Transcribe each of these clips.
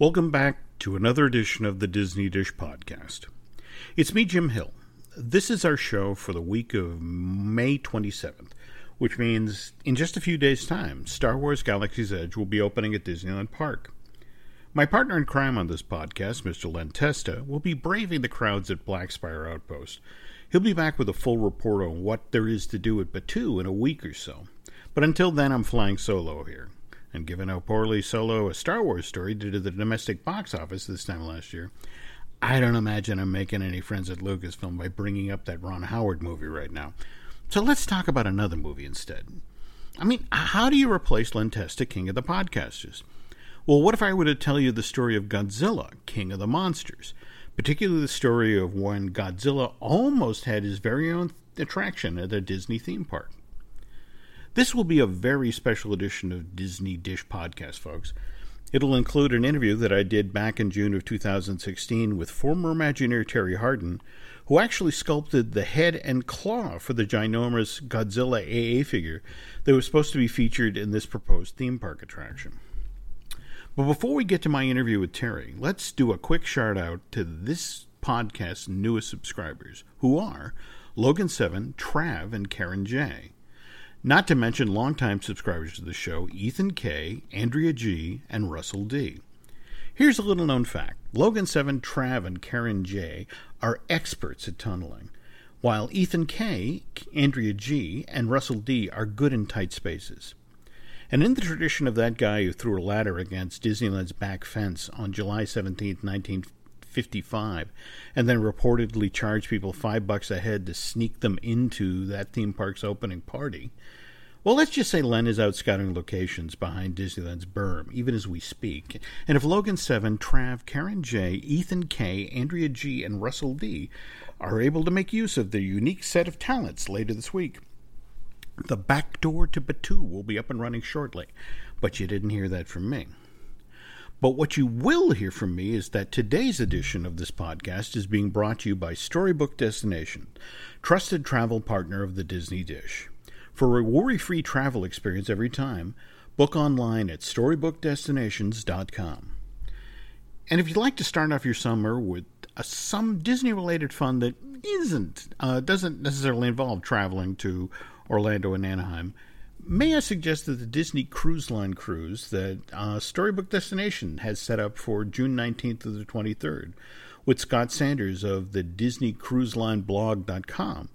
Welcome back to another edition of the Disney Dish Podcast. It's me, Jim Hill. This is our show for the week of May 27th, which means in just a few days' time, Star Wars Galaxy's Edge will be opening at Disneyland Park. My partner in crime on this podcast, Mr. Len Testa, will be braving the crowds at Black Spire Outpost. He'll be back with a full report on what there is to do at Batuu in a week or so. But until then, I'm flying solo here. And given how poorly Solo, a Star Wars story, did at the domestic box office this time last year, I don't imagine I'm making any friends at Lucasfilm by bringing up that Ron Howard movie right now. So let's talk about another movie instead. I mean, how do you replace Len Testa, King of the Podcasters? Well, what if I were to tell you the story of Godzilla, King of the Monsters? Particularly the story of when Godzilla almost had his very own attraction at a Disney theme park. This will be a very special edition of Disney Dish Podcast, folks. It'll include an interview that I did back in June of 2016 with former Imagineer Terri Hardin, who actually sculpted the head and claw for the ginormous Godzilla AA figure that was supposed to be featured in this proposed theme park attraction. But before we get to my interview with Terri, let's do a quick shout out to this podcast's newest subscribers, who are Logan7, Trav, and Karen J. Not to mention longtime subscribers to the show Ethan K., Andrea G., and Russell D. Here's a little known fact Logan 7, Trav, and Karen J. are experts at tunneling, while Ethan K., Andrea G., and Russell D. are good in tight spaces. And in the tradition of that guy who threw a ladder against Disneyland's back fence on July 17, 1955, and then reportedly charged people five bucks a head to sneak them into that theme park's opening party, well, let's just say Len is out scouting locations behind Disneyland's berm, even as we speak. And if Logan 7, Trav, Karen J, Ethan K, Andrea G, and Russell D are able to make use of their unique set of talents later this week, the back door to Batuu will be up and running shortly. But you didn't hear that from me. But what you will hear from me is that today's edition of this podcast is being brought to you by Storybook Destination, trusted travel partner of the Disney Dish. For a worry free travel experience every time, book online at storybookdestinations.com. And if you'd like to start off your summer with a, some Disney related fun that isn't, uh, doesn't necessarily involve traveling to Orlando and Anaheim, may I suggest that the Disney Cruise Line cruise that uh, Storybook Destination has set up for June 19th to the 23rd with Scott Sanders of the Disney Cruise Line blog.com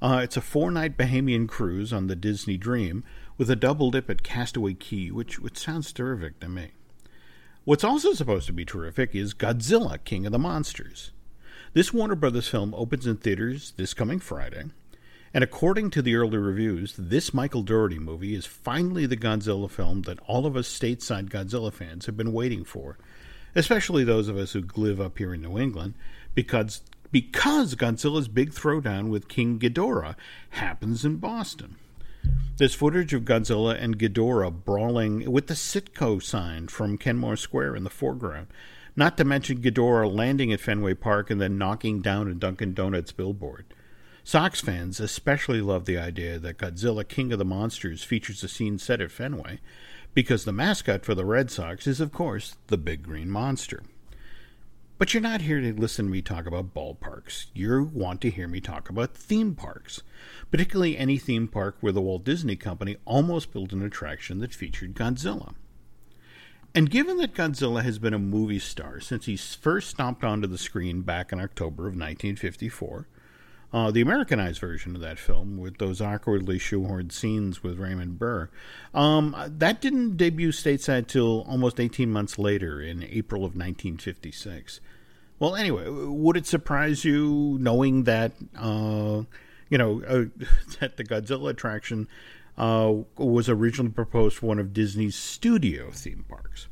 uh, it's a four night Bahamian cruise on the Disney Dream with a double dip at Castaway Cay, which, which sounds terrific to me. What's also supposed to be terrific is Godzilla, King of the Monsters. This Warner Brothers film opens in theaters this coming Friday, and according to the early reviews, this Michael Dougherty movie is finally the Godzilla film that all of us stateside Godzilla fans have been waiting for, especially those of us who live up here in New England, because because Godzilla's big throwdown with King Ghidorah happens in Boston. There's footage of Godzilla and Ghidorah brawling with the Citgo sign from Kenmore Square in the foreground, not to mention Ghidorah landing at Fenway Park and then knocking down a Dunkin' Donuts billboard. Sox fans especially love the idea that Godzilla King of the Monsters features a scene set at Fenway, because the mascot for the Red Sox is, of course, the Big Green Monster. But you're not here to listen to me talk about ballparks. You want to hear me talk about theme parks, particularly any theme park where the Walt Disney Company almost built an attraction that featured Godzilla. And given that Godzilla has been a movie star since he first stomped onto the screen back in October of 1954, uh, the Americanized version of that film, with those awkwardly shoehorned scenes with Raymond Burr, um, that didn't debut stateside till almost 18 months later in April of 1956. Well, anyway, would it surprise you knowing that, uh, you know, uh, that the Godzilla attraction uh, was originally proposed for one of Disney's studio theme parks?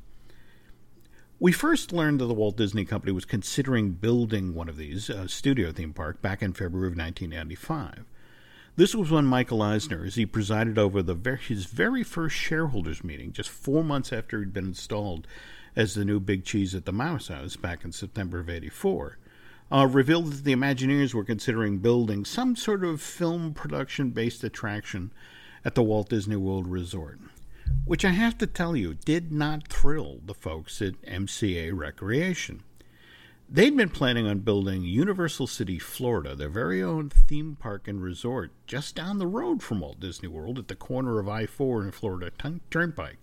We first learned that the Walt Disney Company was considering building one of these, a studio theme park, back in February of 1995. This was when Michael Eisner, as he presided over the very, his very first shareholders meeting, just four months after he'd been installed as the new big cheese at the Mouse House back in September of 84, uh, revealed that the Imagineers were considering building some sort of film production based attraction at the Walt Disney World Resort. Which I have to tell you did not thrill the folks at MCA Recreation. They'd been planning on building Universal City, Florida, their very own theme park and resort, just down the road from Walt Disney World at the corner of I 4 and Florida Turnpike,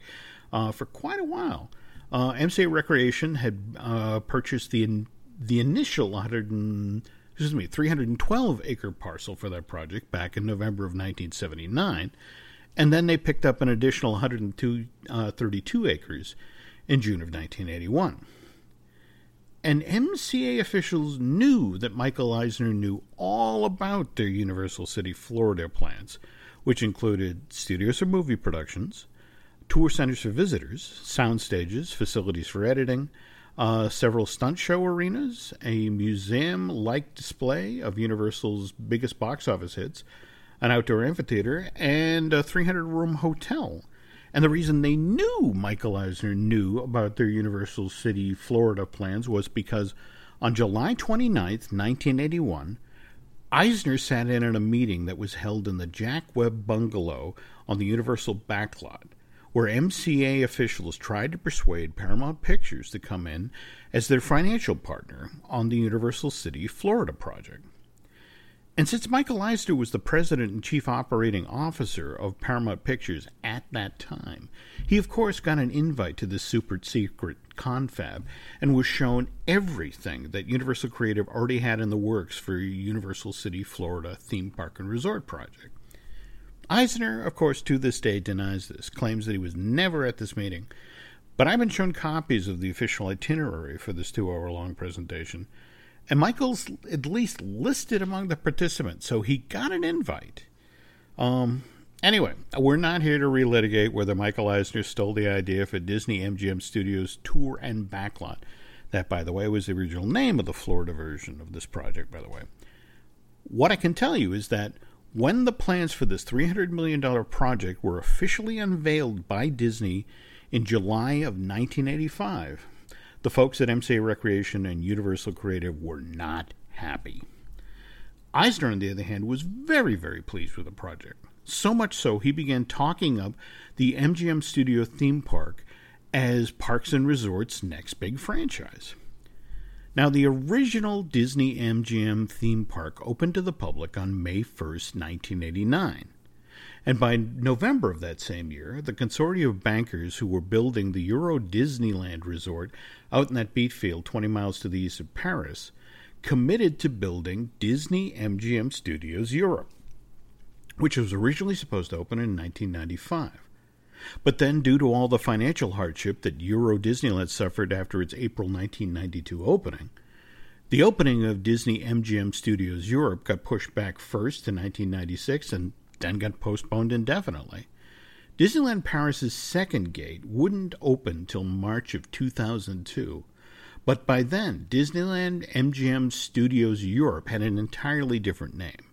uh, for quite a while. Uh, MCA Recreation had uh, purchased the the initial 100 and, excuse me 312 acre parcel for that project back in November of 1979, and then they picked up an additional 132 uh, acres in June of 1981. And MCA officials knew that Michael Eisner knew all about their Universal City, Florida plans, which included studios for movie productions, tour centers for visitors, sound stages, facilities for editing, uh, several stunt show arenas, a museum like display of Universal's biggest box office hits, an outdoor amphitheater, and a 300 room hotel. And the reason they knew Michael Eisner knew about their Universal City, Florida plans was because on July 29, 1981, Eisner sat in at a meeting that was held in the Jack Webb bungalow on the Universal backlot, where MCA officials tried to persuade Paramount Pictures to come in as their financial partner on the Universal City, Florida project. And since Michael Eisner was the president and chief operating officer of Paramount Pictures at that time, he of course got an invite to this super secret confab and was shown everything that Universal Creative already had in the works for Universal City, Florida theme park and resort project. Eisner, of course, to this day denies this, claims that he was never at this meeting, but I've been shown copies of the official itinerary for this two hour long presentation and Michael's at least listed among the participants, so he got an invite. Um, anyway, we're not here to relitigate whether Michael Eisner stole the idea for Disney MGM Studios Tour and Backlot. That, by the way, was the original name of the Florida version of this project, by the way. What I can tell you is that when the plans for this $300 million project were officially unveiled by Disney in July of 1985, the folks at MCA Recreation and Universal Creative were not happy. Eisner, on the other hand, was very, very pleased with the project. So much so, he began talking up the MGM Studio theme park as Parks and Resorts' next big franchise. Now, the original Disney MGM theme park opened to the public on May 1st, 1989. And by November of that same year, the consortium of bankers who were building the Euro Disneyland resort out in that beet field 20 miles to the east of Paris committed to building Disney MGM Studios Europe, which was originally supposed to open in 1995. But then, due to all the financial hardship that Euro Disneyland suffered after its April 1992 opening, the opening of Disney MGM Studios Europe got pushed back first to 1996 and then got postponed indefinitely. Disneyland Paris's second gate wouldn't open till March of 2002, but by then, Disneyland MGM Studios Europe had an entirely different name.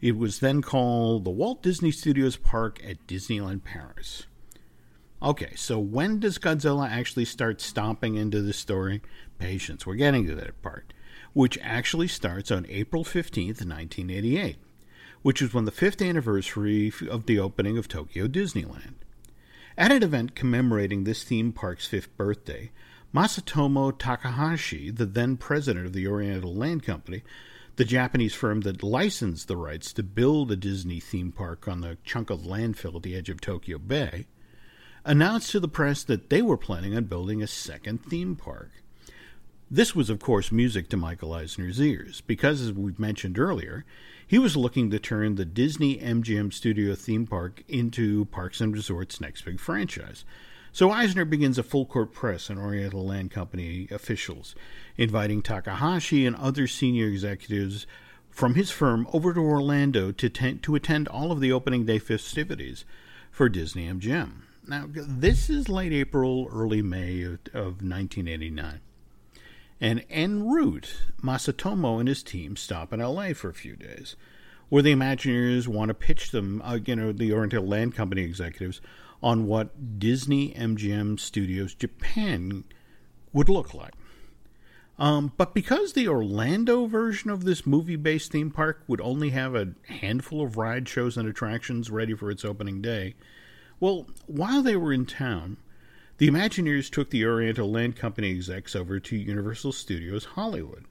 It was then called the Walt Disney Studios Park at Disneyland Paris. Okay, so when does Godzilla actually start stomping into the story? Patience, we're getting to that part, which actually starts on April 15th, 1988 which was on the fifth anniversary of the opening of Tokyo Disneyland. At an event commemorating this theme park's fifth birthday, Masatomo Takahashi, the then president of the Oriental Land Company, the Japanese firm that licensed the rights to build a Disney theme park on the chunk of landfill at the edge of Tokyo Bay, announced to the press that they were planning on building a second theme park. This was, of course, music to Michael Eisner's ears, because, as we've mentioned earlier, he was looking to turn the Disney MGM Studio theme park into Parks and Resorts' next big franchise. So Eisner begins a full court press on Oriental Land Company officials, inviting Takahashi and other senior executives from his firm over to Orlando to, ten- to attend all of the opening day festivities for Disney MGM. Now, this is late April, early May of, of 1989. And en route, Masatomo and his team stop in LA for a few days, where the Imagineers want to pitch them, uh, you know, the Oriental Land Company executives, on what Disney MGM Studios Japan would look like. Um, but because the Orlando version of this movie based theme park would only have a handful of ride shows and attractions ready for its opening day, Well, while they were in town, the Imagineers took the Oriental Land Company execs over to Universal Studios Hollywood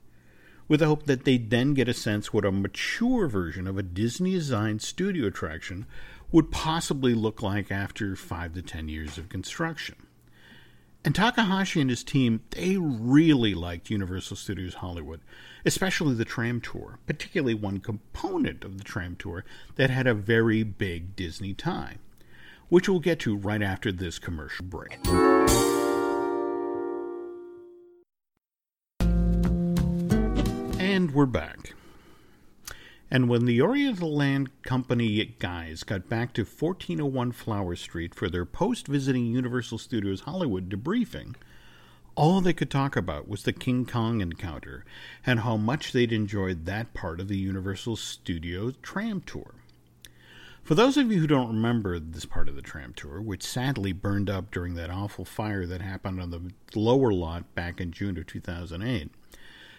with the hope that they'd then get a sense what a mature version of a Disney designed studio attraction would possibly look like after five to ten years of construction. And Takahashi and his team, they really liked Universal Studios Hollywood, especially the tram tour, particularly one component of the tram tour that had a very big Disney tie, which we'll get to right after this commercial break. And we're back. And when the Oriental Land Company guys got back to 1401 Flower Street for their post visiting Universal Studios Hollywood debriefing, all they could talk about was the King Kong encounter and how much they'd enjoyed that part of the Universal Studios tram tour. For those of you who don't remember this part of the tram tour, which sadly burned up during that awful fire that happened on the lower lot back in June of 2008,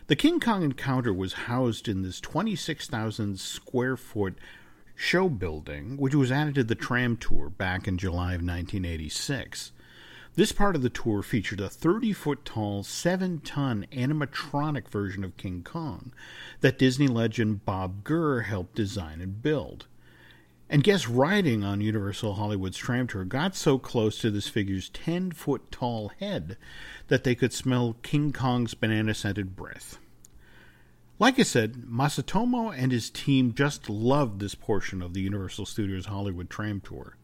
the King Kong encounter was housed in this 26,000 square foot show building, which was added to the tram tour back in July of 1986. This part of the tour featured a 30 foot tall, 7 ton animatronic version of King Kong that Disney legend Bob Gurr helped design and build. And guests riding on Universal Hollywood's tram tour got so close to this figure's 10 foot tall head that they could smell King Kong's banana scented breath. Like I said, Masatomo and his team just loved this portion of the Universal Studios Hollywood tram tour.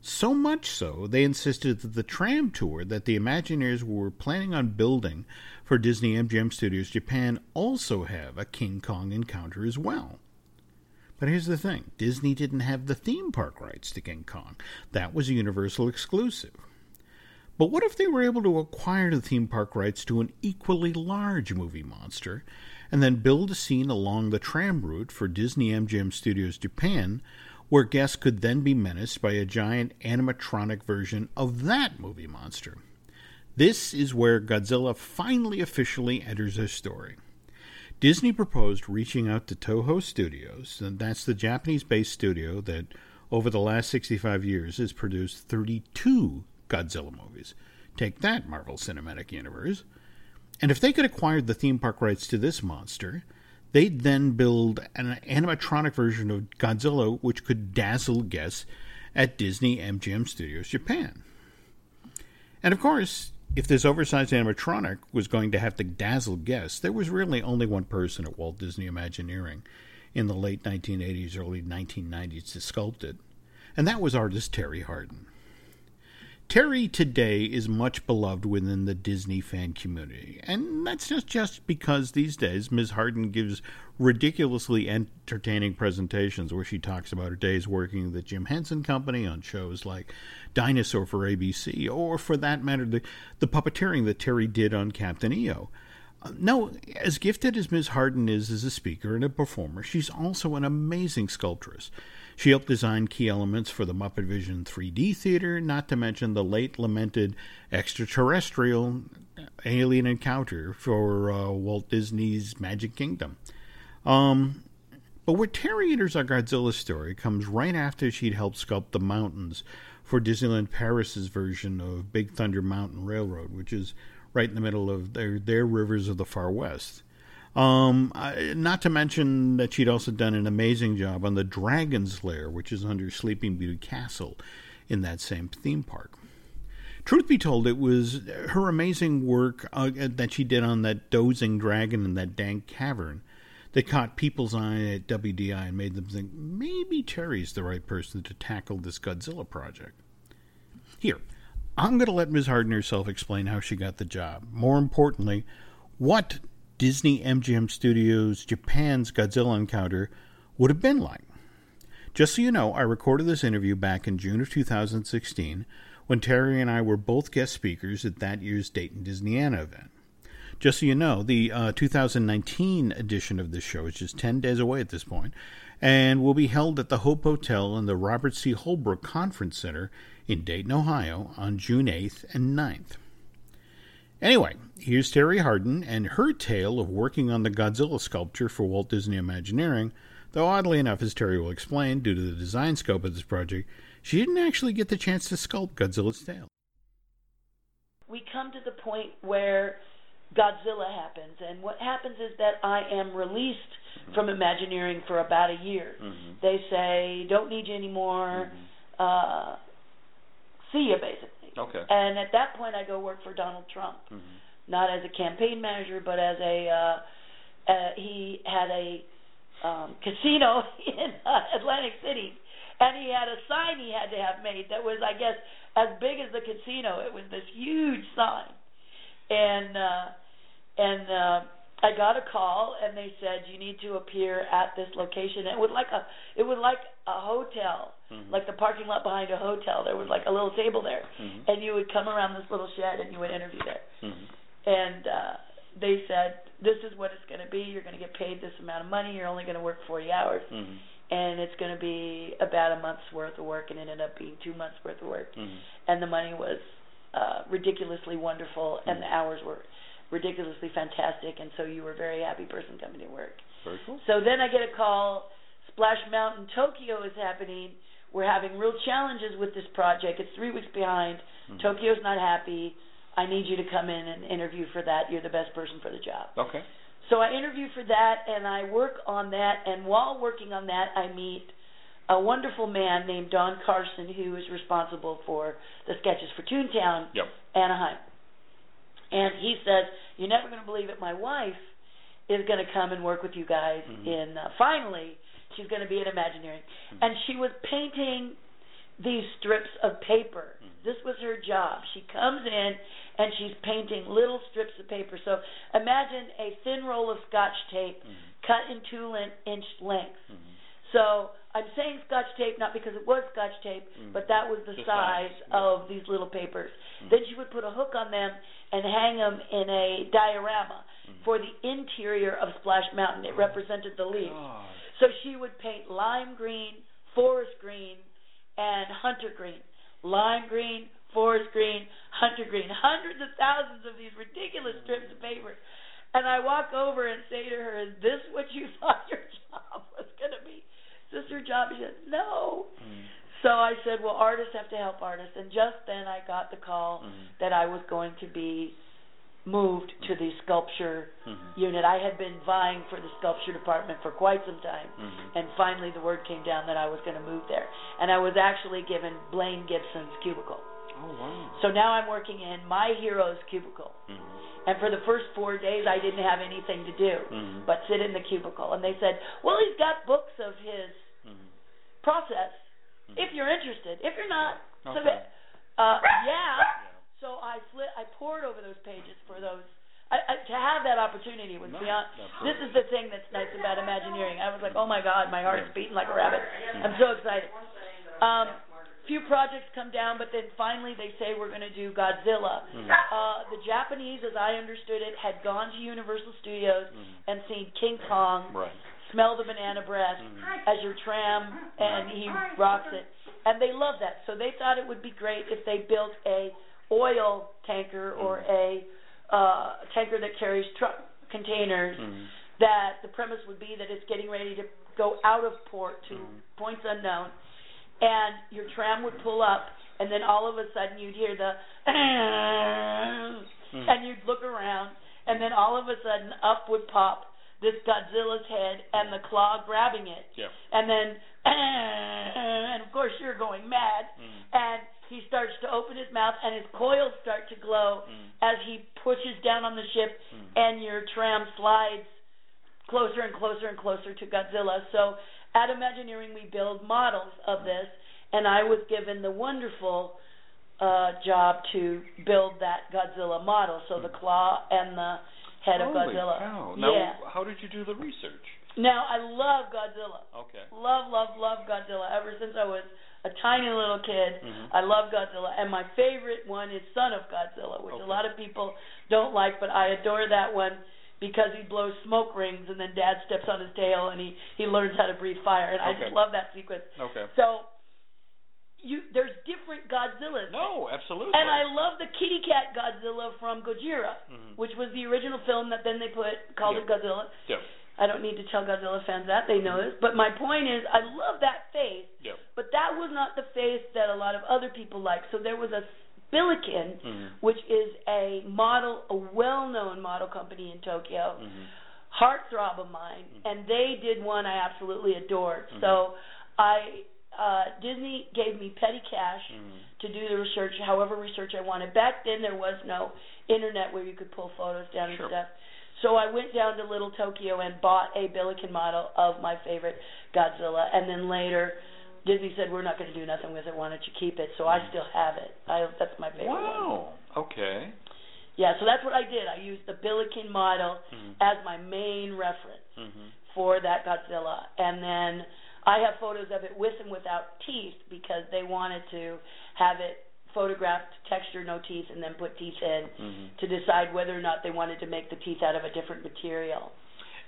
So much so, they insisted that the tram tour that the Imagineers were planning on building for Disney MGM Studios Japan also have a King Kong encounter as well. But here's the thing Disney didn't have the theme park rights to King Kong, that was a Universal exclusive. But what if they were able to acquire the theme park rights to an equally large movie monster and then build a scene along the tram route for Disney MGM Studios Japan where guests could then be menaced by a giant animatronic version of that movie monster? This is where Godzilla finally officially enters the story. Disney proposed reaching out to Toho Studios, and that's the Japanese based studio that over the last 65 years has produced 32 Godzilla movies. Take that, Marvel Cinematic Universe. And if they could acquire the theme park rights to this monster, they'd then build an animatronic version of Godzilla which could dazzle guests at Disney MGM Studios Japan. And of course, if this oversized animatronic was going to have to dazzle guests, there was really only one person at Walt Disney Imagineering in the late 1980s, early 1990s to sculpt it, and that was artist Terri Hardin. Terri today is much beloved within the Disney fan community, and that's just, just because these days Ms. Hardin gives ridiculously entertaining presentations where she talks about her days working at the Jim Henson Company on shows like Dinosaur for ABC, or for that matter, the, the puppeteering that Terri did on Captain EO. No, as gifted as Ms. Hardin is as a speaker and a performer, she's also an amazing sculptress. She helped design key elements for the Muppet Vision 3D theater, not to mention the late lamented extraterrestrial alien encounter for uh, Walt Disney's Magic Kingdom. Um, but where Terri enters our Godzilla story comes right after she'd helped sculpt the mountains for Disneyland Paris's version of Big Thunder Mountain Railroad, which is right in the middle of their, their rivers of the far west. Um, not to mention that she'd also done an amazing job on the Dragon's Lair, which is under Sleeping Beauty Castle in that same theme park. Truth be told, it was her amazing work uh, that she did on that dozing dragon in that dank cavern that caught people's eye at WDI and made them think maybe Terri's the right person to tackle this Godzilla project. Here, I'm going to let Ms. Hardin herself explain how she got the job. More importantly, what Disney MGM Studios Japan's Godzilla encounter would have been like. Just so you know, I recorded this interview back in June of 2016 when Terri and I were both guest speakers at that year's Dayton Disneyana event. Just so you know, the uh, 2019 edition of this show is just 10 days away at this point and will be held at the Hope Hotel in the Robert C. Holbrooke Conference Center in Dayton, Ohio on June 8th and 9th. Anyway, here's Terri Hardin and her tale of working on the Godzilla sculpture for Walt Disney Imagineering, though oddly enough, as Terri will explain, due to the design scope of this project, she didn't actually get the chance to sculpt Godzilla's tail. We come to the point where Godzilla happens, and what happens is that I am released Mm-hmm. from Imagineering for about a year. Mhm. They say, "Don't need you anymore. Mhm. Uh, see you," basically. Okay. And at that point, I go work for Donald Trump, Mhm. not as a campaign manager, but as a uh, uh, he had a um, casino in uh, Atlantic City, and he had a sign he had to have made that was, I guess, as big as the casino. It was this huge sign, and uh, and uh, I got a call, and they said you need to appear at this location. It was like a it was like a hotel, Mhm. like the parking lot behind a hotel. There was like a little table there, Mhm. and you would come around this little shed and you would interview there. Mhm. And uh, they said, "This is what it's going to be. You're going to get paid this amount of money. You're only going to work 40 hours, Mhm. and it's going to be about a month's worth of work." And it ended up being two months worth of work, Mhm. and the money was uh, ridiculously wonderful, and Mhm. the hours were ridiculously fantastic. And so you were a very happy person coming to work. Very cool. So then I get a call. Splash Mountain Tokyo is happening. We're having real challenges with this project. It's three weeks behind. Mhm. Tokyo's not happy. I need you to come in and interview for that. You're the best person for the job. Okay. So I interview for that and I work on that. And while working on that, I meet a wonderful man named Don Carson who is responsible for the sketches for Toontown Yep. Anaheim. And he says, You're never going to believe it. My wife is going to come and work with you guys Mhm. in, uh, finally, she's going to be at Imagineering. Mhm. And she was painting these strips of paper. Mhm. This was her job. She comes in and she's painting little strips of paper. So imagine a thin roll of scotch tape Mhm. cut in two inch lengths. Mhm. So I'm saying scotch tape not because it was scotch tape, Mm. but that was the, The size, size, of these little papers. Then she would put a hook on them and hang them in a diorama Mm. for the interior of Splash Mountain. It represented the leaves. God. So she would paint lime green, forest green, and hunter green. Lime green, forest green, hunter green. Hundreds of thousands of these ridiculous strips of paper. And I walk over and say to her, Is this what you thought your job was going to be? Is this your job? She said, No. Mm. So I said, Well, artists have to help artists. And just then I got the call Mhm. that I was going to be moved to the sculpture Mhm. unit. I had been vying for the sculpture department for quite some time. Mhm. And finally, the word came down that I was going to move there. And I was actually given Blaine Gibson's cubicle. Oh wow. So now I'm working in my hero's cubicle. Mhm. And for the first four days, I didn't have anything to do Mhm. but sit in the cubicle. And they said, well, he's got books of his Mhm. process Mhm. if you're interested. If you're not, so Okay. that, uh, yeah. Yeah. So I flit, I poured over those pages for those. I, I, to have that opportunity was No, beyond. that's This is the thing that's nice about Imagineering. I was like, oh my God, my heart's Yeah. beating like a rabbit. Mhm. I'm so excited. Um, few projects come down, but then finally they say we're going to do Godzilla. Mhm. Uh, the Japanese, as I understood it, had gone to Universal Studios Mhm. and seen King Kong, Right. Smell the banana breath Mhm. as your tram, and he rocks it, and they love that. So they thought it would be great if they built a oil tanker or Mhm. a uh, tanker that carries truck containers. Mhm. That the premise would be that it's getting ready to go out of port to Mhm. points unknown, and your tram would pull up, and then all of a sudden you'd hear the, Mhm. and you'd look around, and then all of a sudden up would pop this Godzilla's head and the claw grabbing it, Yeah. and then, and of course you're going mad, Mhm. and he starts to open his mouth, and his coils start to glow Mhm. as he pushes down on the ship, Mhm. and your tram slides closer and closer and closer to Godzilla. So at Imagineering, we build models of this, and I was given the wonderful uh, job to build that Godzilla model. So the claw and the head of Godzilla. cow. Now, yeah. how did you do the research? Now I love Godzilla. Okay. Love, love, love Godzilla. Ever since I was a tiny little kid, Mhm. I love Godzilla. And my favorite one is Son of Godzilla, which Okay. a lot of people don't like, but I adore that one because he blows smoke rings and then Dad steps on his tail and he he learns how to breathe fire. And I just love that sequence. Okay. So you there's different Godzillas. No, absolutely. And I love the kitty cat Godzilla from Gojira, Mhm. which was the original film that then they put called it Godzilla. Yeah. I don't need to tell Godzilla fans that they know this, but my point is, I love that face, Yep. but that was not the face that a lot of other people like. So there was a Billiken, Mhm. which is a model, a well-known model company in Tokyo, Mhm. heartthrob of mine, Mhm. and they did one I absolutely adored. Mhm. So I uh Disney gave me petty cash Mhm. to do the research, however research I wanted. Back then there was no internet where you could pull photos down Sure. and stuff. So I went down to Little Tokyo and bought a Billiken model of my favorite Godzilla, and then later Disney said we're not going to do nothing with it. Why don't you keep it? So I Mhm. still have it. I that's my favorite one. Wow. Okay. Yeah, so that's what I did. I used the Billiken model Mhm. as my main reference Mhm. for that Godzilla. And then I have photos of it with and without teeth because they wanted to have it photographed, texture, no teeth, and then put teeth in Mhm. to decide whether or not they wanted to make the teeth out of a different material.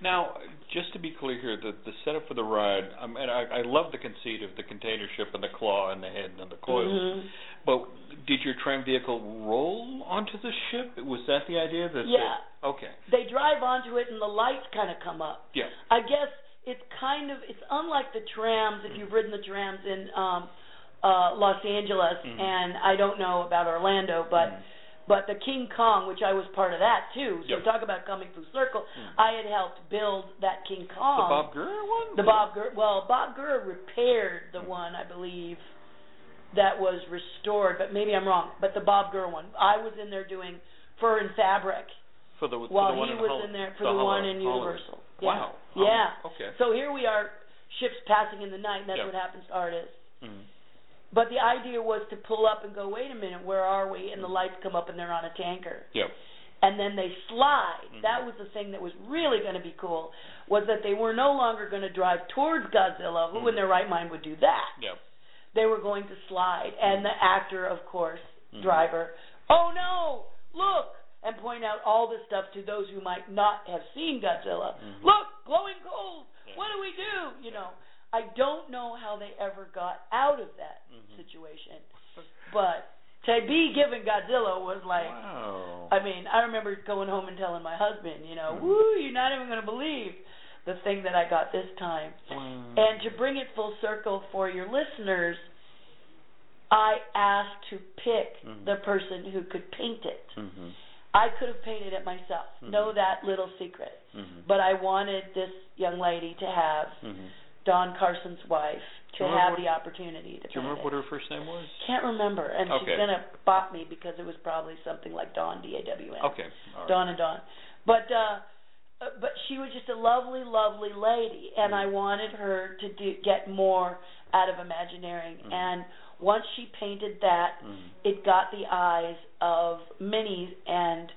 Now, just to be clear here, the the setup for the ride, I mean, I, I love the conceit of the container ship and the claw and the head and the coils. Mhm. But did your tram vehicle roll onto the ship? Was that the idea? That Yeah. They, okay. They drive onto it and the lights kind of come up. Yeah. I guess it's kind of it's unlike the trams if you've ridden the trams in um uh Los Angeles Mhm. and I don't know about Orlando but Mhm. but the King Kong which I was part of that too so Yep. talk about coming full circle Mhm. I had helped build that King Kong The Bob Gurr one. the Bob Gurr well Bob Gurr repaired the one I believe that was restored but maybe I'm wrong but the Bob Gurr one I was in there doing fur and fabric for the for while the one he was in there for the the, one in. Universal. Yeah. Wow. Yeah. Oh, okay. So here we are, ships passing in the night, and that's Yep. what happens to artists. Mhm. But the idea was to pull up and go, wait a minute, where are we? And the lights come up and they're on a tanker. Yep. And then they slide. Mhm. That was the thing that was really going to be cool, was that they were no longer going to drive towards Godzilla. Who in Mhm. their right mind would do that? Yep. They were going to slide. And the actor, of course, Mhm. driver, oh no, look, and point out all this stuff to those who might not have seen Godzilla. Mhm. Look, glowing coals. Yeah. What do we do? You know, I don't know how they ever got out of that Mhm. situation, but to be given Godzilla was like. wow. I mean, I remember going home and telling my husband, you know, Mhm. woo, you're not even going to believe the thing that I got this time. wow. And to bring it full circle for your listeners, I asked to pick Mhm. the person who could paint it. Mhm. I could have painted it myself. Mhm. Know that little secret. Mhm. But I wanted this young lady to have Mhm. Don Carson's wife to have what- the opportunity to Do you remember it. what her first name was? Can't remember, and Okay. she's gonna bop me because it was probably something like Dawn D A W N. Okay. All right. Dawn and Dawn. But uh but she was just a lovely, lovely lady, and I wanted her to do, get more out of Imagineering. Mhm. And once she painted that, Mhm. it got the eyes of Minnie, and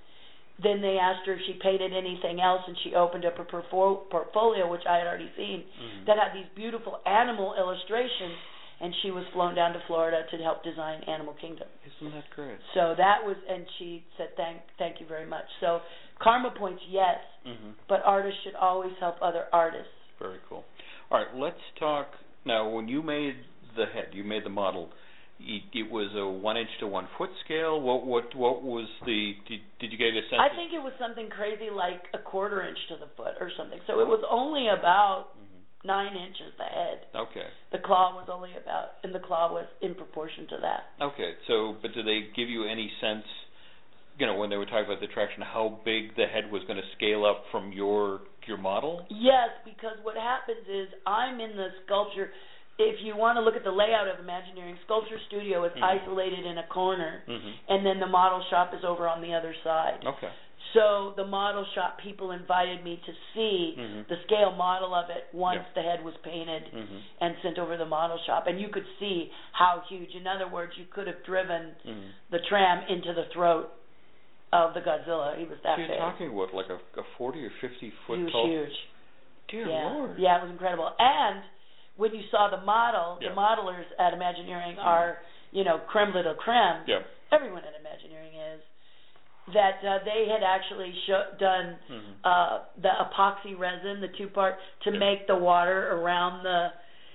then they asked her if she painted anything else, and she opened up her portfo- portfolio, which I had already seen, Mhm. that had these beautiful animal illustrations, and she was flown down to Florida to help design Animal Kingdom. Isn't that great? So that was, and she said, "Thank, thank you very much." So karma points, yes, Mhm. but artists should always help other artists. Very cool. All right, let's talk now. When you made the head, you made the model. It, it was a one inch to one foot scale. What what what was the? Did, did you get a sense? I think it was something crazy like a quarter inch to the foot or something. So it was only about Mhm. nine inches the head. Okay. The claw was only about, and the claw was in proportion to that. Okay. So, but did they give you any sense? You know, when they were talking about the traction, how big the head was going to scale up from your your model? Yes, because what happens is I'm in the sculpture. If you want to look at the layout of Imagineering, Sculpture Studio is Mhm. isolated in a corner, Mhm. and then the model shop is over on the other side. Okay. So the model shop people invited me to see Mhm. the scale model of it once Yeah. the head was painted Mhm. and sent over to the model shop, and you could see how huge. In other words, you could have driven Mhm. the tram into the throat of the Godzilla. He was that So you're big. talking what, like a, a forty or fifty foot he was tall? huge. Dear yeah, Lord. yeah, it was incredible. And when you saw the model, Yeah. the modelers at Imagineering Mhm. are, you know, creme de la creme. Yeah. Everyone at Imagineering is. That uh, they had actually sho- done Mhm. uh, the epoxy resin, the two part, to Yeah. make the water around the,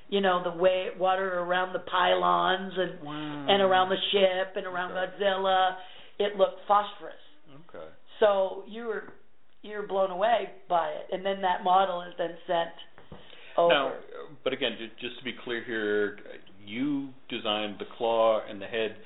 you know, the way water around the pylons and Wow. and around the ship and around Okay. Godzilla. It looked phosphorus. Okay. So you were you're blown away by it, and then that model is then sent over. Now, but again, just to be clear here, you designed the claw and the head.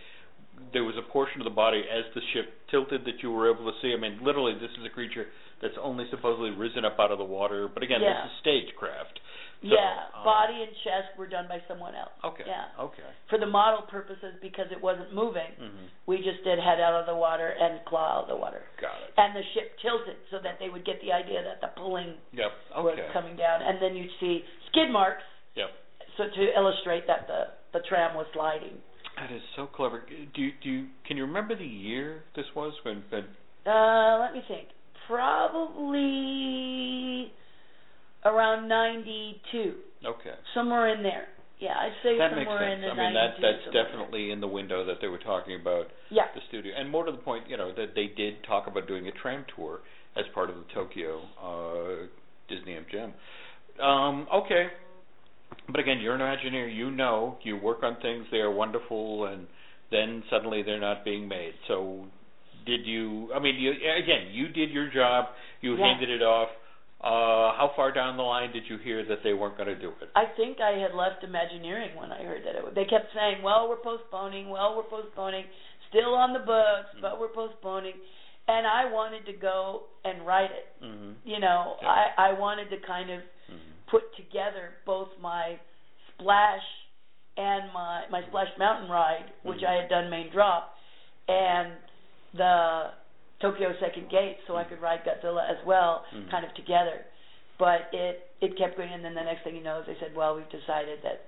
There was a portion of the body as the ship tilted that you were able to see. I mean, literally, this is a creature that's only supposedly risen up out of the water. But again, Yeah. this is stagecraft. So, yeah, um, body and chest were done by someone else. Okay. Yeah. Okay. For the model purposes, because it wasn't moving, hmm we just did head out of the water and claw out of the water. Got it. And the ship tilted so that they would get the idea that the pulling Yep. was coming down, and then you'd see skid marks, Yep. so to illustrate that the the tram was sliding. That is so clever. Do you, do you, can you remember the year this was when? when Uh, let me think. Probably around '92, okay. somewhere in there. Yeah, I'd say That makes somewhere sense. in the I mean, that 92, that's somewhere. definitely in the window that they were talking about Yeah. the studio, and more to the point, you know, that they did talk about doing a tram tour as part of the Tokyo uh, Disney MGM. Um, okay, but again, you're an Imagineer. You know, you work on things; they are wonderful, and then suddenly they're not being made. So, did you? I mean, you again, you did your job. You Yeah. handed it off. Uh, how far down the line did you hear that they weren't going to do it? I think I had left Imagineering when I heard that it. They kept saying, "Well, we're postponing. Well, we're postponing. Still on the books, but we're postponing." And I wanted to go and write it. Mm-hmm. You know, Yeah. I I wanted to kind of Mm-hmm. put together both my splash and my my splash mountain ride, which Mhm. I had done main drop, and the Tokyo Second Gate, so I could ride Godzilla as well, Mhm. kind of together. But it it kept going, and then the next thing you know, they said, well, we've decided that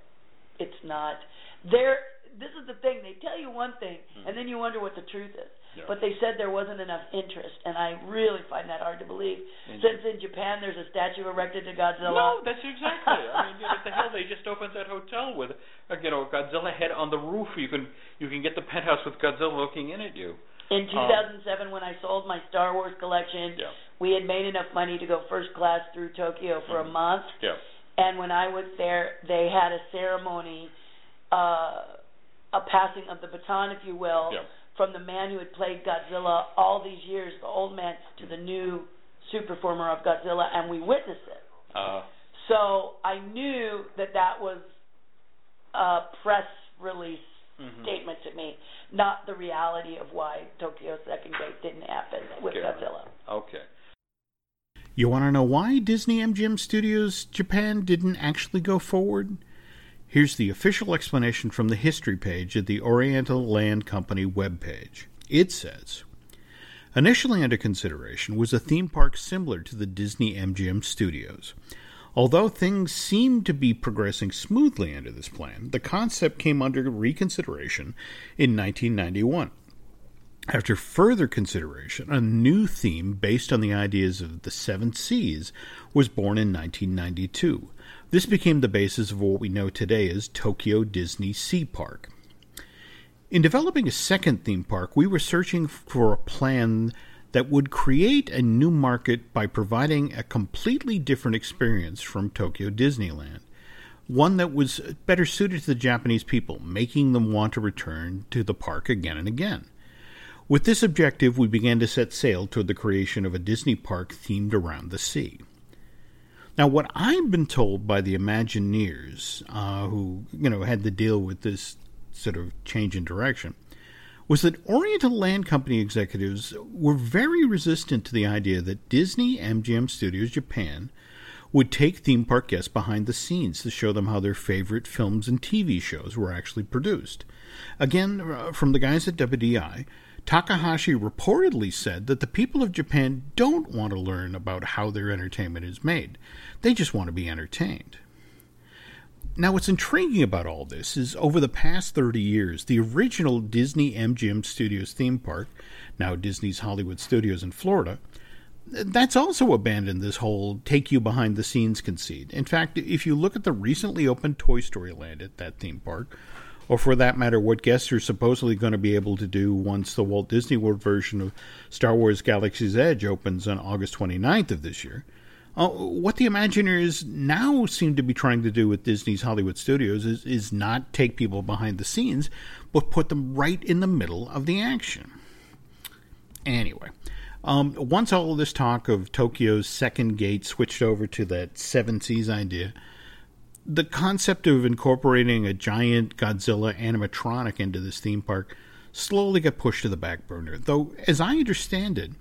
it's not. There, this is the thing. They tell you one thing, Mhm. and then you wonder what the truth is. Yeah. But they said there wasn't enough interest, and I really find that hard to believe. In Since in Japan there's a statue erected to Godzilla. No, that's exactly. I mean, you know, what the hell? They just opened that hotel with, uh, you know, Godzilla head on the roof. You can you can get the penthouse with Godzilla looking in at you. In 2007, when I sold my Star Wars collection, Yeah. we had made enough money to go first class through Tokyo for a Mhm. month. Yeah. And when I was there, they had a ceremony, uh, a passing of the baton, if you will, Yeah. from the man who had played Godzilla all these years, the old man, to the new super former of Godzilla, and we witnessed it. Uh, So I knew that that was a press release mhm. statement to me, not the reality of why Tokyo Second Gate didn't happen with Okay. Godzilla. Okay. You want to know why Disney MGM Studios Japan didn't actually go forward? Here's the official explanation from the history page at the Oriental Land Company webpage. It says Initially under consideration was a theme park similar to the Disney MGM Studios. Although things seemed to be progressing smoothly under this plan, the concept came under reconsideration in 1991. After further consideration, a new theme based on the ideas of the Seven Seas was born in 1992. This became the basis of what we know today as Tokyo Disney Sea Park. In developing a second theme park, we were searching for a plan that would create a new market by providing a completely different experience from Tokyo Disneyland. One that was better suited to the Japanese people, making them want to return to the park again and again. With this objective, we began to set sail toward the creation of a Disney park themed around the sea. Now, what I've been told by the Imagineers, uh, who you know had to deal with this sort of change in direction, was that Oriental Land Company executives were very resistant to the idea that Disney MGM Studios Japan would take theme park guests behind the scenes to show them how their favorite films and TV shows were actually produced. Again, uh, from the guys at WDI, Takahashi reportedly said that the people of Japan don't want to learn about how their entertainment is made. They just want to be entertained. Now, what's intriguing about all this is over the past 30 years, the original Disney MGM Studios theme park, now Disney's Hollywood Studios in Florida, that's also abandoned this whole take you behind the scenes conceit. In fact, if you look at the recently opened Toy Story Land at that theme park, or for that matter, what guests are supposedly going to be able to do once the Walt Disney World version of Star Wars Galaxy's Edge opens on August 29th of this year, uh, what the Imagineers now seem to be trying to do with Disney's Hollywood Studios is, is not take people behind the scenes, but put them right in the middle of the action. Anyway, Um, once all this talk of Tokyo's second gate switched over to that seven seas idea, the concept of incorporating a giant Godzilla animatronic into this theme park slowly got pushed to the back burner. Though, as I understand it,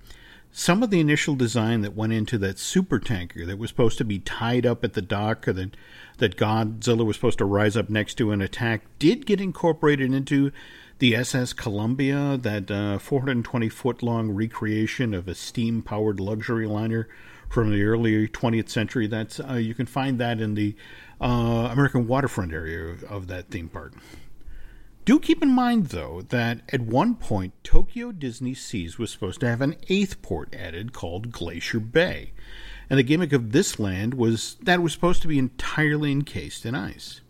some of the initial design that went into that super tanker that was supposed to be tied up at the dock or that, that Godzilla was supposed to rise up next to and attack did get incorporated into the SS Columbia, that uh, 420 foot long recreation of a steam powered luxury liner from the early 20th century. That's uh, you can find that in the uh, American waterfront area of, of that theme park. Do keep in mind, though, that at one point Tokyo Disney Seas was supposed to have an eighth port added called Glacier Bay. And the gimmick of this land was that it was supposed to be entirely encased in ice.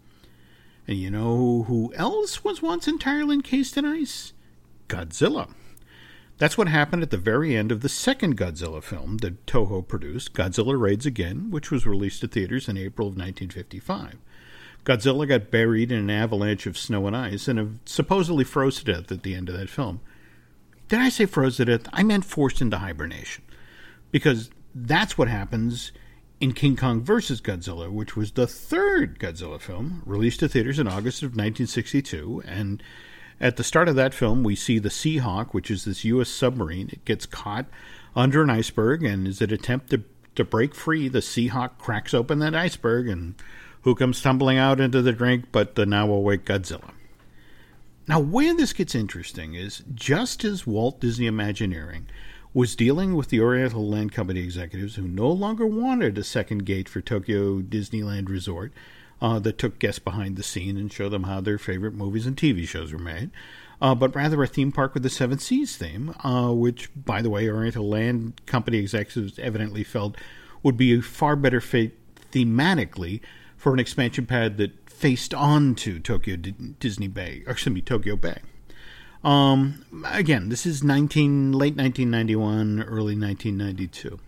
And you know who else was once entirely encased in ice? Godzilla. That's what happened at the very end of the second Godzilla film that Toho produced, Godzilla Raids Again, which was released to theaters in April of 1955. Godzilla got buried in an avalanche of snow and ice and supposedly froze to death at the end of that film. Did I say froze to death? I meant forced into hibernation. Because that's what happens in King Kong vs. Godzilla, which was the third Godzilla film, released to theaters in August of 1962. And at the start of that film, we see the Seahawk, which is this U.S. submarine. It gets caught under an iceberg, and as it attempts to, to break free, the Seahawk cracks open that iceberg and who comes tumbling out into the drink but the now awake Godzilla. Now, where this gets interesting is just as Walt Disney Imagineering was dealing with the Oriental Land Company executives who no longer wanted a second gate for Tokyo Disneyland Resort uh, that took guests behind the scene and showed them how their favorite movies and TV shows were made, uh, but rather a theme park with the Seven Seas theme, uh, which, by the way, Oriental Land Company executives evidently felt would be a far better fit thematically for an expansion pad that faced onto Tokyo D- Disney Bay, excuse me, Tokyo Bay. Um, again, this is 19 late 1991, early 1992.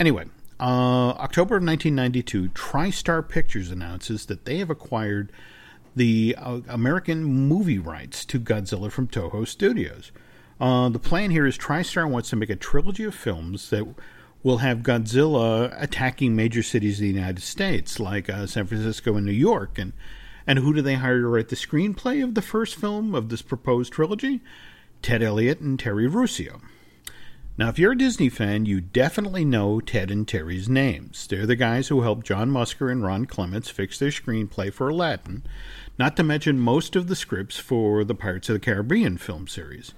Anyway, uh, October of 1992, TriStar Pictures announces that they have acquired the uh, American movie rights to Godzilla from Toho Studios. Uh, the plan here is TriStar wants to make a trilogy of films that will have Godzilla attacking major cities of the United States, like uh, San Francisco and New York. And, and who do they hire to write the screenplay of the first film of this proposed trilogy? Ted Elliott and Terry Rossio. Now, if you're a Disney fan, you definitely know Ted and Terry's names. They're the guys who helped John Musker and Ron Clements fix their screenplay for Aladdin, not to mention most of the scripts for the Pirates of the Caribbean film series.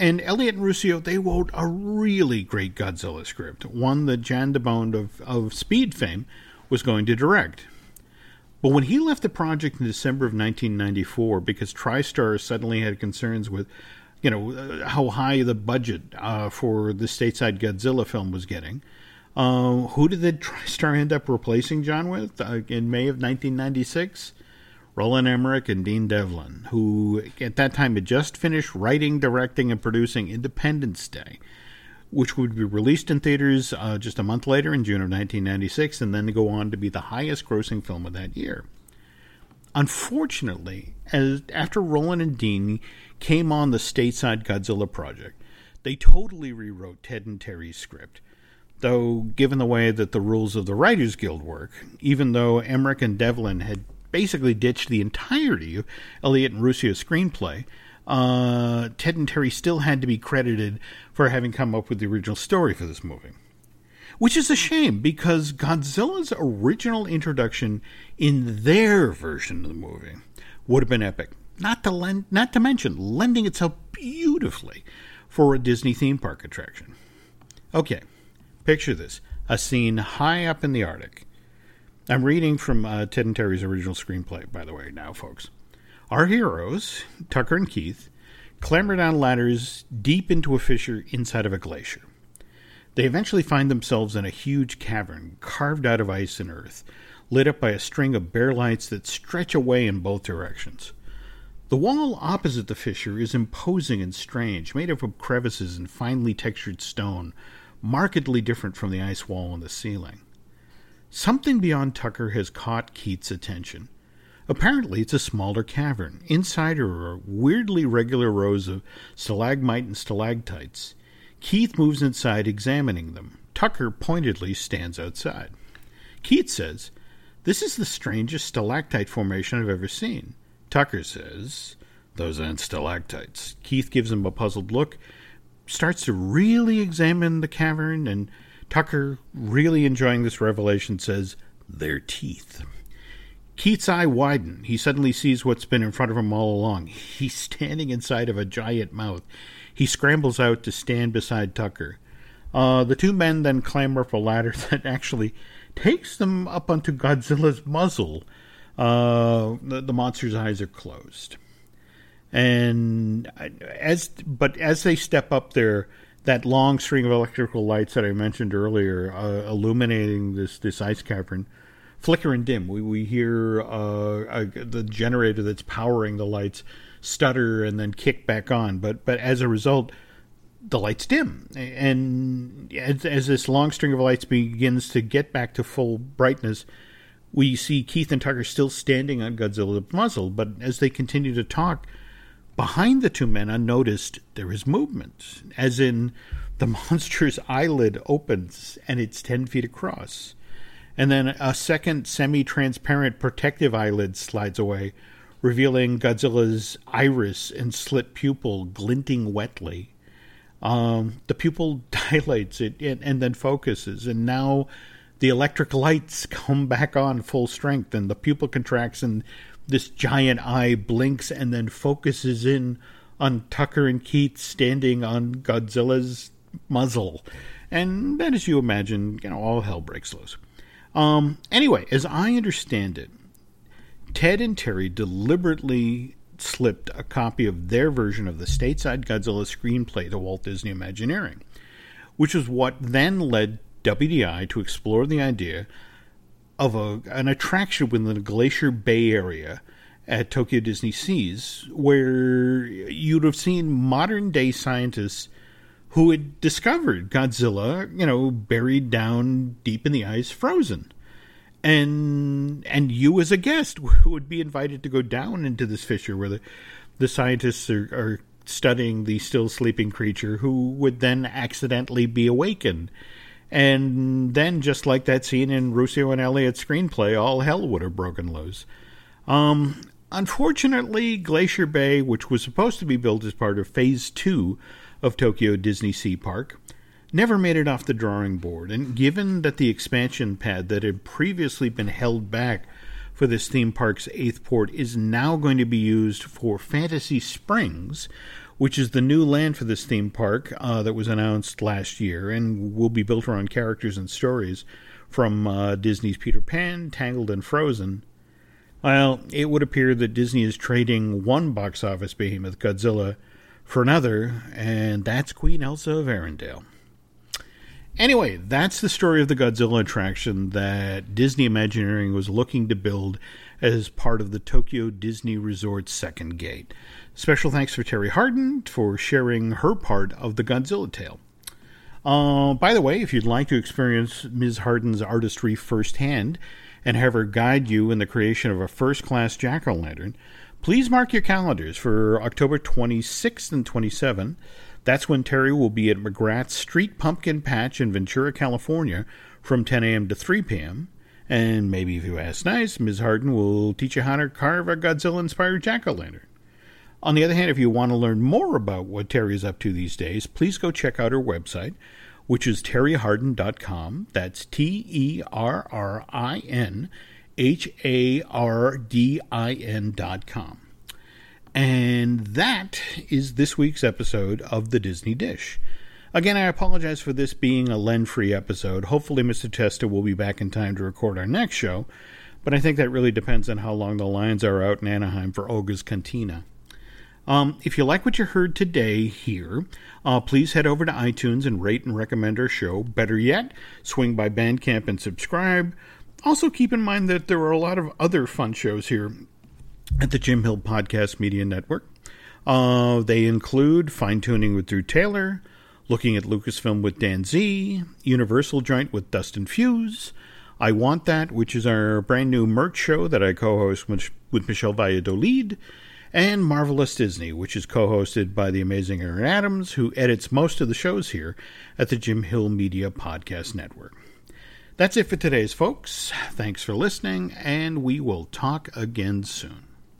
And Elliott and Rossio, they wrote a really great Godzilla script, one that Jan de Bont, of Speed fame was going to direct. But when he left the project in December of 1994 because TriStar suddenly had concerns with, you know, uh, how high the budget uh, for the stateside Godzilla film was getting, uh, who did the TriStar end up replacing John with uh, in May of 1996? Roland Emmerich and Dean Devlin, who at that time had just finished writing, directing, and producing Independence Day, which would be released in theaters uh, just a month later in June of 1996 and then go on to be the highest grossing film of that year. Unfortunately, as after Roland and Dean came on the stateside Godzilla project, they totally rewrote Ted and Terry's script. Though, given the way that the rules of the Writers Guild work, even though Emmerich and Devlin had basically ditched the entirety of Elliott and Rossio's screenplay. Uh, Ted and Terry still had to be credited for having come up with the original story for this movie. Which is a shame because Godzilla's original introduction in their version of the movie would have been epic. Not to lend, not to mention lending itself beautifully for a Disney theme park attraction. Okay, picture this: a scene high up in the Arctic. I'm reading from uh, Ted and Terry's original screenplay, by the way, now, folks. Our heroes, Tucker and Keith, clamber down ladders deep into a fissure inside of a glacier. They eventually find themselves in a huge cavern carved out of ice and earth, lit up by a string of bare lights that stretch away in both directions. The wall opposite the fissure is imposing and strange, made up of crevices and finely textured stone, markedly different from the ice wall on the ceiling. Something beyond Tucker has caught Keith's attention. Apparently, it's a smaller cavern. Inside are weirdly regular rows of stalagmite and stalactites. Keith moves inside, examining them. Tucker pointedly stands outside. Keith says, This is the strangest stalactite formation I've ever seen. Tucker says, Those aren't stalactites. Keith gives him a puzzled look, starts to really examine the cavern, and Tucker, really enjoying this revelation, says, They're teeth. Keith's eye widen. He suddenly sees what's been in front of him all along. He's standing inside of a giant mouth. He scrambles out to stand beside Tucker. Uh, the two men then clamber up a ladder that actually takes them up onto Godzilla's muzzle. Uh, the, the monster's eyes are closed, and as but as they step up there, that long string of electrical lights that I mentioned earlier, uh, illuminating this this ice cavern, flicker and dim. We we hear uh, the generator that's powering the lights stutter and then kick back on. But but as a result, the lights dim, and as, as this long string of lights begins to get back to full brightness, we see Keith and Tucker still standing on Godzilla's muzzle. But as they continue to talk, behind the two men, unnoticed, there is movement, as in the monster's eyelid opens and it's ten feet across. And then a second semi transparent protective eyelid slides away, revealing Godzilla's iris and slit pupil glinting wetly. Um, the pupil dilates it and, and then focuses, and now the electric lights come back on full strength, and the pupil contracts, and this giant eye blinks and then focuses in on Tucker and Keith standing on Godzilla's muzzle. And then, as you imagine, you know, all hell breaks loose. Um, anyway, as I understand it, Ted and Terry deliberately slipped a copy of their version of the Stateside Godzilla screenplay to Walt Disney Imagineering, which is what then led WDI to explore the idea of a, an attraction within the Glacier Bay area at Tokyo Disney Seas, where you'd have seen modern day scientists who had discovered Godzilla, you know, buried down deep in the ice, frozen. And and you as a guest would be invited to go down into this fissure where the the scientists are, are studying the still sleeping creature who would then accidentally be awakened and then just like that scene in Rossio and Elliott's screenplay all hell would have broken loose um, unfortunately glacier bay which was supposed to be built as part of phase 2 of Tokyo Disney Sea Park never made it off the drawing board. And given that the expansion pad that had previously been held back for this theme park's eighth port is now going to be used for Fantasy Springs, which is the new land for this theme park uh, that was announced last year and will be built around characters and stories from uh, Disney's Peter Pan, Tangled, and Frozen. Well, it would appear that Disney is trading one box office behemoth, Godzilla, for another, and that's Queen Elsa of Arendelle. Anyway, that's the story of the Godzilla attraction that Disney Imagineering was looking to build as part of the Tokyo Disney Resort's second gate. Special thanks for Terri Hardin for sharing her part of the Godzilla tale. Uh, by the way, if you'd like to experience Ms. Hardin's artistry firsthand and have her guide you in the creation of a first class jack o' lantern, please mark your calendars for October 26th and 27th that's when Terry will be at McGrath's Street Pumpkin Patch in Ventura, California from 10 a.m. to 3 p.m. And maybe if you ask nice, Ms. Harden will teach you how to carve a Godzilla inspired jack o' lantern. On the other hand, if you want to learn more about what Terri is up to these days, please go check out her website, which is terrihardin.com. That's T E R R I N H A R D I N.com. And that is this week's episode of The Disney Dish. Again, I apologize for this being a Len free episode. Hopefully, Mr. Testa will be back in time to record our next show, but I think that really depends on how long the lines are out in Anaheim for Oga's Cantina. Um, if you like what you heard today here, uh, please head over to iTunes and rate and recommend our show. Better yet, swing by Bandcamp and subscribe. Also, keep in mind that there are a lot of other fun shows here at the Jim Hill Podcast Media Network. Uh, they include Fine Tuning with Drew Taylor, Looking at Lucasfilm with Dan Z, Universal Joint with Dustin Fuse, I Want That, which is our brand new merch show that I co host with, with Michelle Valladolid, and Marvelous Disney, which is co hosted by the amazing Aaron Adams, who edits most of the shows here at the Jim Hill Media Podcast Network. That's it for today's folks. Thanks for listening, and we will talk again soon.